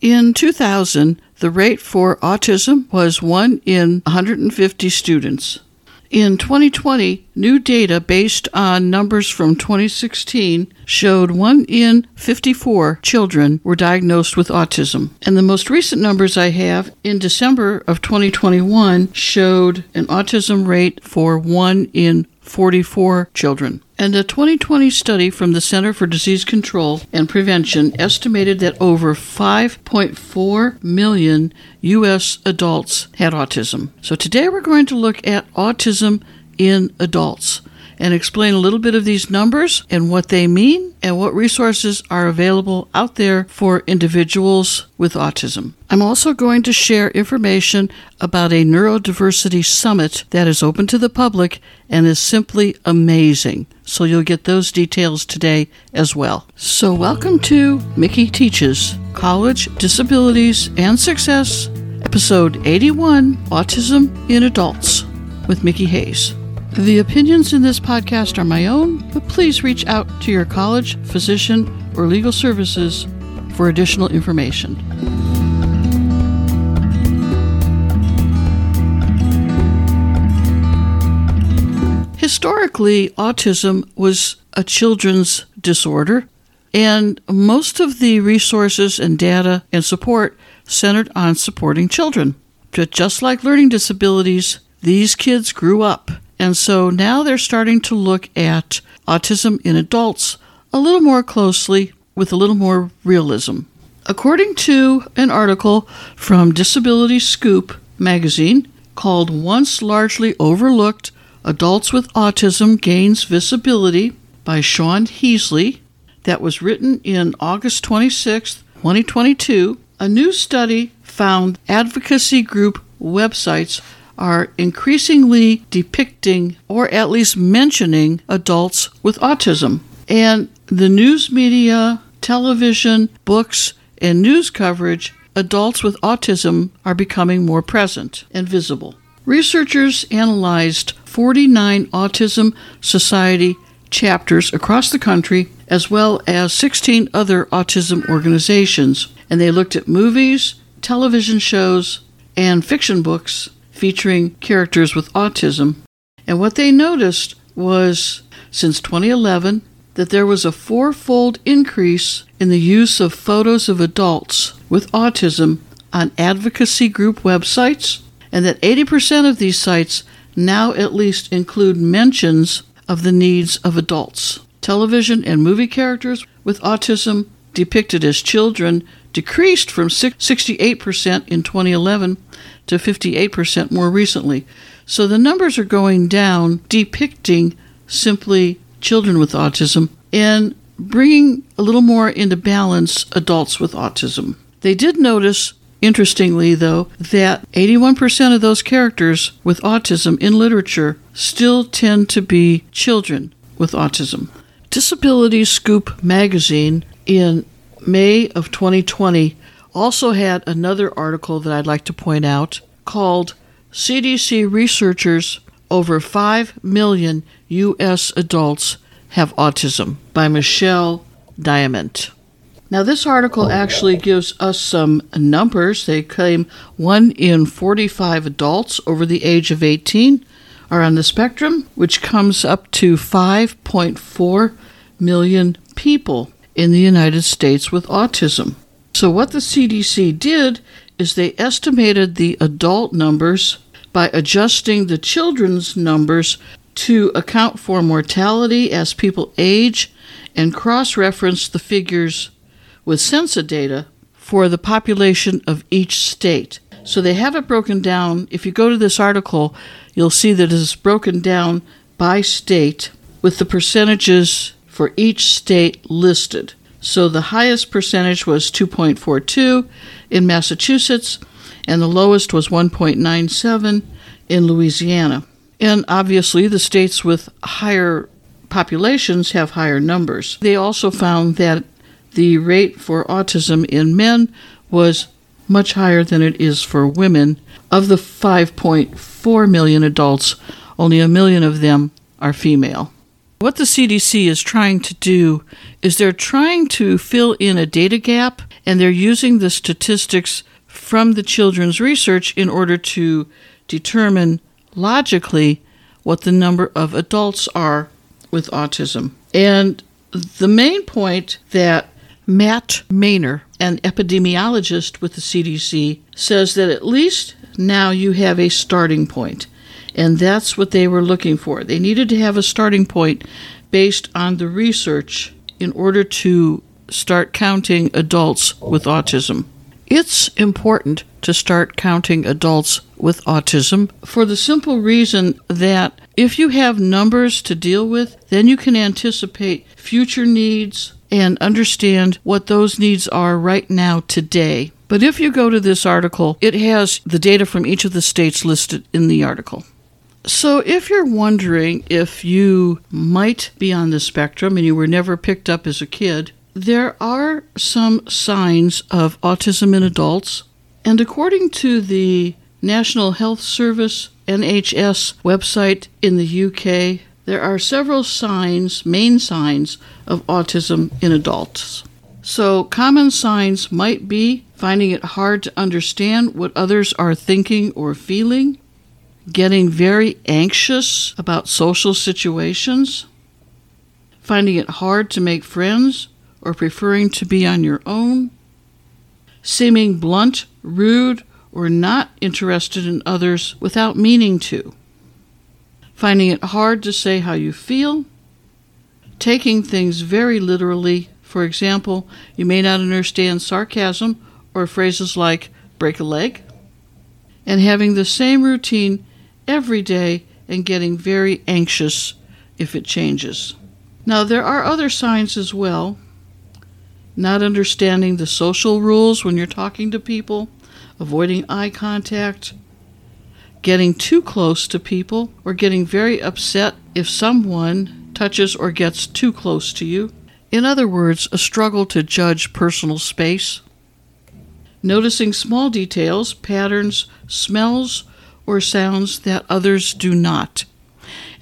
In 2000, the rate for autism was 1 in 150 students. In 2020, new data based on numbers from 2016 showed 1 in 54 children were diagnosed with autism. And the most recent numbers I have in December of 2021 showed an autism rate for 1 in 44 children. And a 2020 study from the Center for Disease Control and Prevention estimated that over 5.4 million U.S. adults had autism. So today we're going to look at autism in adults and explain a little bit of these numbers and what they mean and what resources are available out there for individuals with autism. I'm also going to share information about a neurodiversity summit that is open to the public and is simply amazing. So you'll get those details today as well. So, welcome to Mickey Teaches College, Disabilities, and Success, episode 81 Autism in Adults with Mickey Hayes. The opinions in this podcast are my own, but please reach out to your college, physician, or legal services for additional information. Historically, autism was a children's disorder, and most of the resources and data and support centered on supporting children. But just like learning disabilities, these kids grew up and so now they're starting to look at autism in adults a little more closely with a little more realism. According to an article from Disability Scoop magazine called Once Largely Overlooked Adults with Autism Gains Visibility by Shaun Heasley, that was written in August 26, 2022, a new study found advocacy group websites are increasingly depicting or at least mentioning adults with autism. And the news media, television, books, and news coverage, adults with autism are becoming more present and visible. Researchers analyzed 49 Autism Society chapters across the country, as well as 16 other autism organizations, and they looked at movies, television shows, and fiction books featuring characters with autism. And what they noticed was since 2011 that there was a fourfold increase in the use of photos of adults with autism on advocacy group websites, and that 80% of these sites now at least include mentions of the needs of adults. Television and movie characters with autism depicted as children decreased from 68% in 2011 to 58% more recently. So the numbers are going down, depicting simply children with autism and bringing a little more into balance adults with autism. They did notice, interestingly though, that 81% of those characters with autism in literature still tend to be children with autism. Disability Scoop magazine in May of 2020 also had another article that I'd like to point out called CDC Researchers Over 5 Million U.S. Adults Have Autism by Michelle Diament. Now, this article actually gives us some numbers. They claim 1 in 45 adults over the age of 18 are on the spectrum, which comes up to 5.4 million people in the United States with autism. So, what the CDC did is they estimated the adult numbers by adjusting the children's numbers to account for mortality as people age and cross reference the figures with census data for the population of each state. So they have it broken down. If you go to this article, you'll see that it is broken down by state with the percentages for each state listed. So the highest percentage was 2.42 in Massachusetts, and the lowest was 1.97 in Louisiana. And obviously, the states with higher populations have higher numbers. They also found that the rate for autism in men was much higher than it is for women. Of the 5.4 million adults, only a million of them are female. What the CDC is trying to do is they're trying to fill in a data gap and they're using the statistics from the children's research in order to determine logically what the number of adults are with autism. And the main point that Matt Maenner, an epidemiologist with the CDC, says that at least now you have a starting point. And that's what they were looking for. They needed to have a starting point based on the research in order to start counting adults with autism. It's important to start counting adults with autism for the simple reason that if you have numbers to deal with, then you can anticipate future needs and understand what those needs are right now today. But if you go to this article, it has the data from each of the states listed in the article. So, if you're wondering if you might be on the spectrum and you were never picked up as a kid, there are some signs of autism in adults. And according to the National Health Service NHS website in the UK, there are several signs, main signs, of autism in adults. So, common signs might be finding it hard to understand what others are thinking or feeling, getting very anxious about social situations, finding it hard to make friends or preferring to be on your own, seeming blunt, rude, or not interested in others without meaning to, finding it hard to say how you feel, taking things very literally. For example, you may not understand sarcasm or phrases like break a leg, and having the same routine every day and getting very anxious if it changes. Now, there are other signs as well. Not understanding the social rules when you're talking to people, avoiding eye contact, getting too close to people, or getting very upset if someone touches or gets too close to you. In other words, a struggle to judge personal space. Noticing small details, patterns, smells, or sounds that others do not.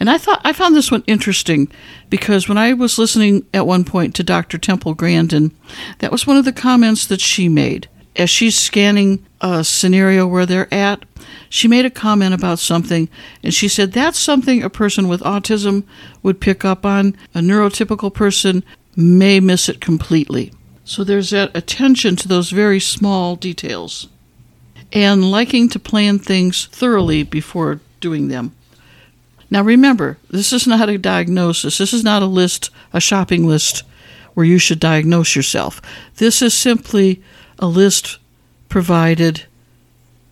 And I thought I found this one interesting because when I was listening at one point to Dr. Temple Grandin, that was one of the comments that she made. As she's scanning a scenario where they're at, she made a comment about something, and she said that's something a person with autism would pick up on. A neurotypical person may miss it completely. So there's that attention to those very small details and liking to plan things thoroughly before doing them. Now remember, this is not a diagnosis. This is not a list, a shopping list where you should diagnose yourself. This is simply a list provided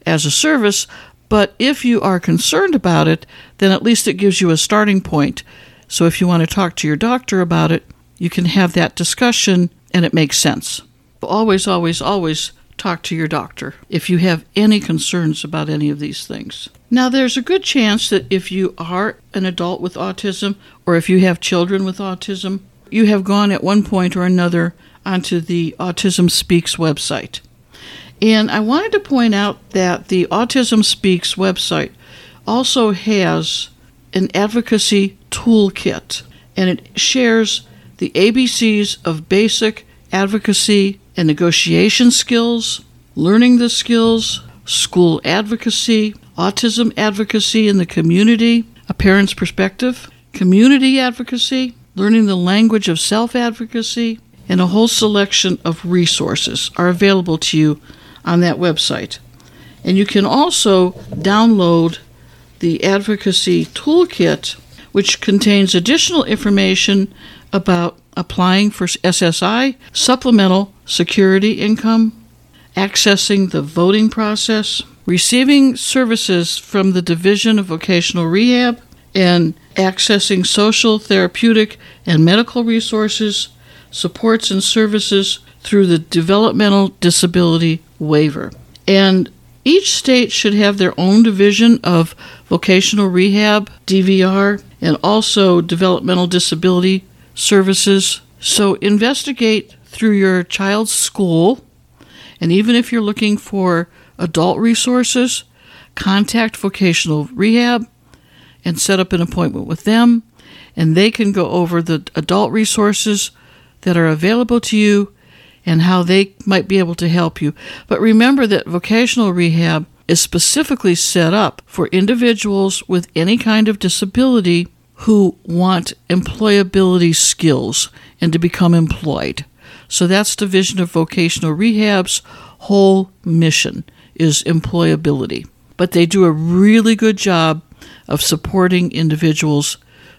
as a service, but if you are concerned about it, then at least it gives you a starting point. So if you want to talk to your doctor about it, you can have that discussion and it makes sense. Always, always, always talk to your doctor if you have any concerns about any of these things. Now, there's a good chance that if you are an adult with autism or if you have children with autism, you have gone at one point or another onto the Autism Speaks website. And I wanted to point out that the Autism Speaks website also has an advocacy toolkit, and it shares the ABCs of basic advocacy and negotiation skills, learning the skills, school advocacy, autism advocacy in the community, a parent's perspective, community advocacy, learning the language of self advocacy, and a whole selection of resources are available to you on that website. And you can also download the Advocacy Toolkit, which contains additional information about applying for SSI, supplemental security income, accessing the voting process, receiving services from the Division of Vocational Rehab, and accessing social, therapeutic, and medical resources, supports, and services through the Developmental Disability Waiver. And each state should have their own division of vocational rehab, DVR, and also developmental disability services. So investigate through your child's school, and even if you're looking for adult resources, contact vocational rehab and set up an appointment with them. and they can go over the adult resources that are available to you and how they might be able to help you. But remember that vocational rehab is specifically set up for individuals with any kind of disability who want employability skills and to become employed. So that's the Division of Vocational Rehab's whole mission is employability. But they do a really good job of supporting individuals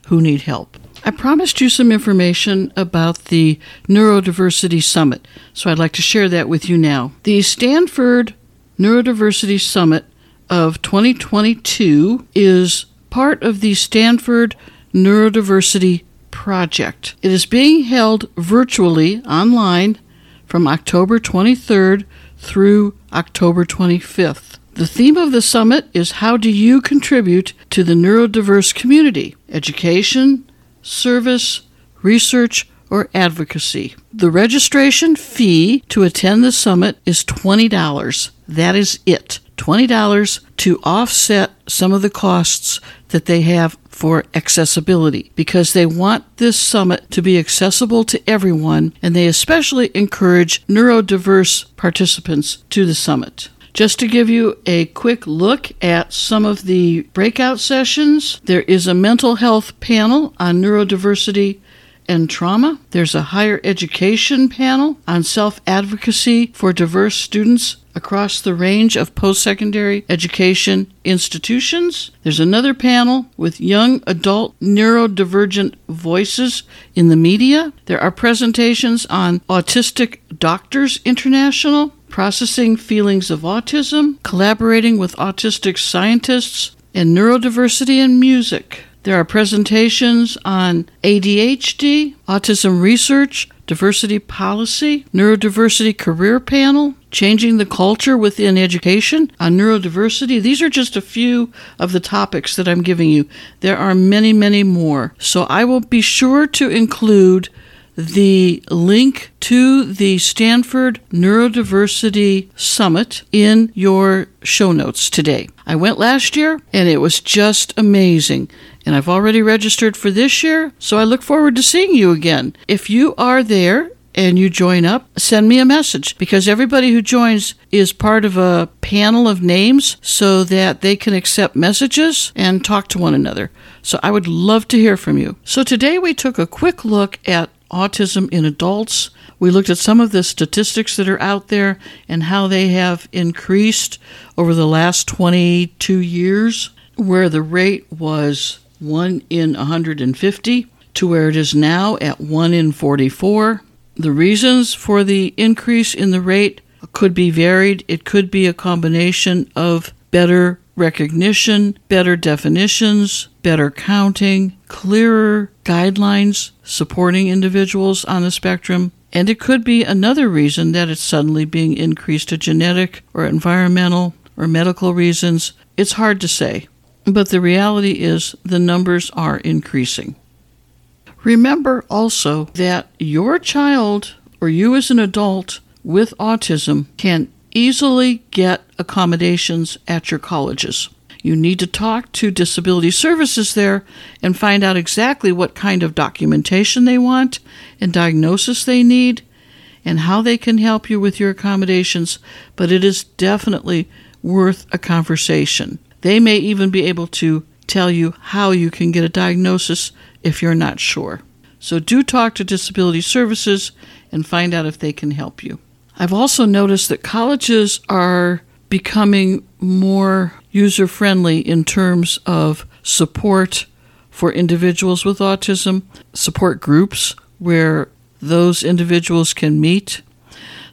who need help. I promised you some information about the Neurodiversity Summit, so I'd like to share that with you now. The Stanford Neurodiversity Summit of 2022 is part of the Stanford Neurodiversity Project. It is being held virtually online from October 23rd through October 25th. The theme of the summit is How do you contribute to the neurodiverse community? Education, service, research, or advocacy. The registration fee to attend the summit is $20. That is it. $20 to offset some of the costs that they have for accessibility because they want this summit to be accessible to everyone and they especially encourage neurodiverse participants to the summit. Just to give you a quick look at some of the breakout sessions, there is a mental health panel on neurodiversity and trauma. There's a higher education panel on self advocacy for diverse students across the range of post secondary education institutions. There's another panel with young adult neurodivergent voices in the media. There are presentations on Autistic Doctors International, processing feelings of autism, collaborating with autistic scientists, and neurodiversity in music. There are presentations on ADHD, autism research, diversity policy, neurodiversity career panel, changing the culture within education on neurodiversity. These are just a few of the topics that I'm giving you. There are many, many more. So I will be sure to include the link to the Stanford Neurodiversity Summit in your show notes today. I went last year and it was just amazing. And I've already registered for this year, so I look forward to seeing you again. If you are there and you join up, send me a message because everybody who joins is part of a panel of names so that they can accept messages and talk to one another. So I would love to hear from you. So today we took a quick look at autism in adults. We looked at some of the statistics that are out there and how they have increased over the last 22 years, where the rate was 1 in 150 to where it is now at 1 in 44. The reasons for the increase in the rate could be varied. It could be a combination of better recognition, better definitions, better counting, clearer guidelines supporting individuals on the spectrum. And it could be another reason that it's suddenly being increased to genetic or environmental or medical reasons. It's hard to say. But the reality is the numbers are increasing. Remember also that your child or you as an adult with autism can easily get accommodations at your colleges. You need to talk to disability services there and find out exactly what kind of documentation they want and diagnosis they need and how they can help you with your accommodations, but it is definitely worth a conversation. They may even be able to tell you how you can get a diagnosis if you're not sure. So do talk to disability services and find out if they can help you. I've also noticed that colleges are becoming more user friendly in terms of support for individuals with autism, support groups where those individuals can meet.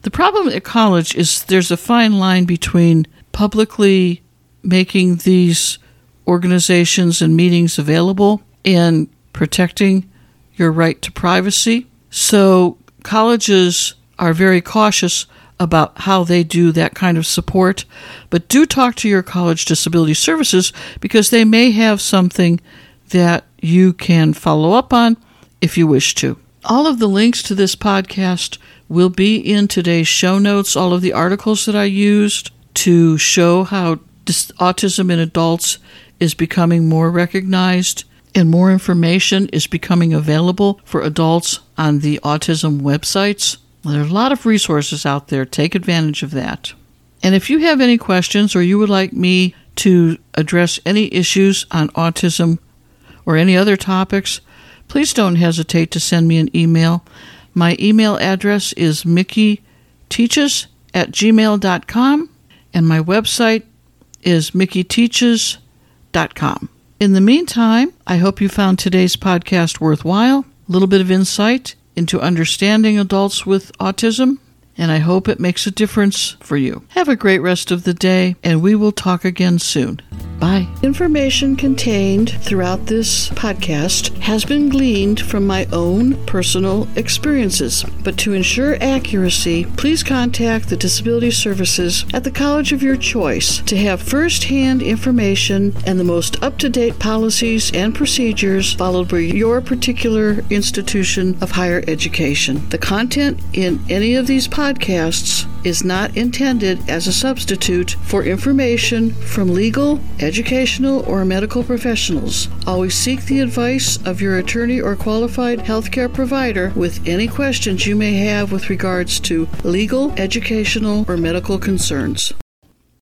The problem at college is there's a fine line between publicly making these organizations and meetings available and protecting your right to privacy. So colleges are very cautious about how they do that kind of support. But do talk to your college disability services because they may have something that you can follow up on if you wish to. All of the links to this podcast will be in today's show notes, all of the articles that I used to show how autism in adults is becoming more recognized and more information is becoming available for adults on the autism websites. There are a lot of resources out there. Take advantage of that. And if you have any questions or you would like me to address any issues on autism or any other topics, please don't hesitate to send me an email. My email address is mickeyteaches at gmail.com and my website is mickeyteaches.com. In the meantime, I hope you found today's podcast worthwhile, a little bit of insight into understanding adults with autism, and I hope it makes a difference for you. Have a great rest of the day, and we will talk again soon. Bye. Information contained throughout this podcast has been gleaned from my own personal experiences, but to ensure accuracy, please contact the Disability Services at the college of your choice to have first hand information and the most up to date policies and procedures followed by your particular institution of higher education. The content in any of these podcasts is not intended as a substitute for information from legal, educational, or medical professionals. Always seek the advice of your attorney or qualified healthcare provider with any questions you may have with regards to legal, educational, or medical concerns.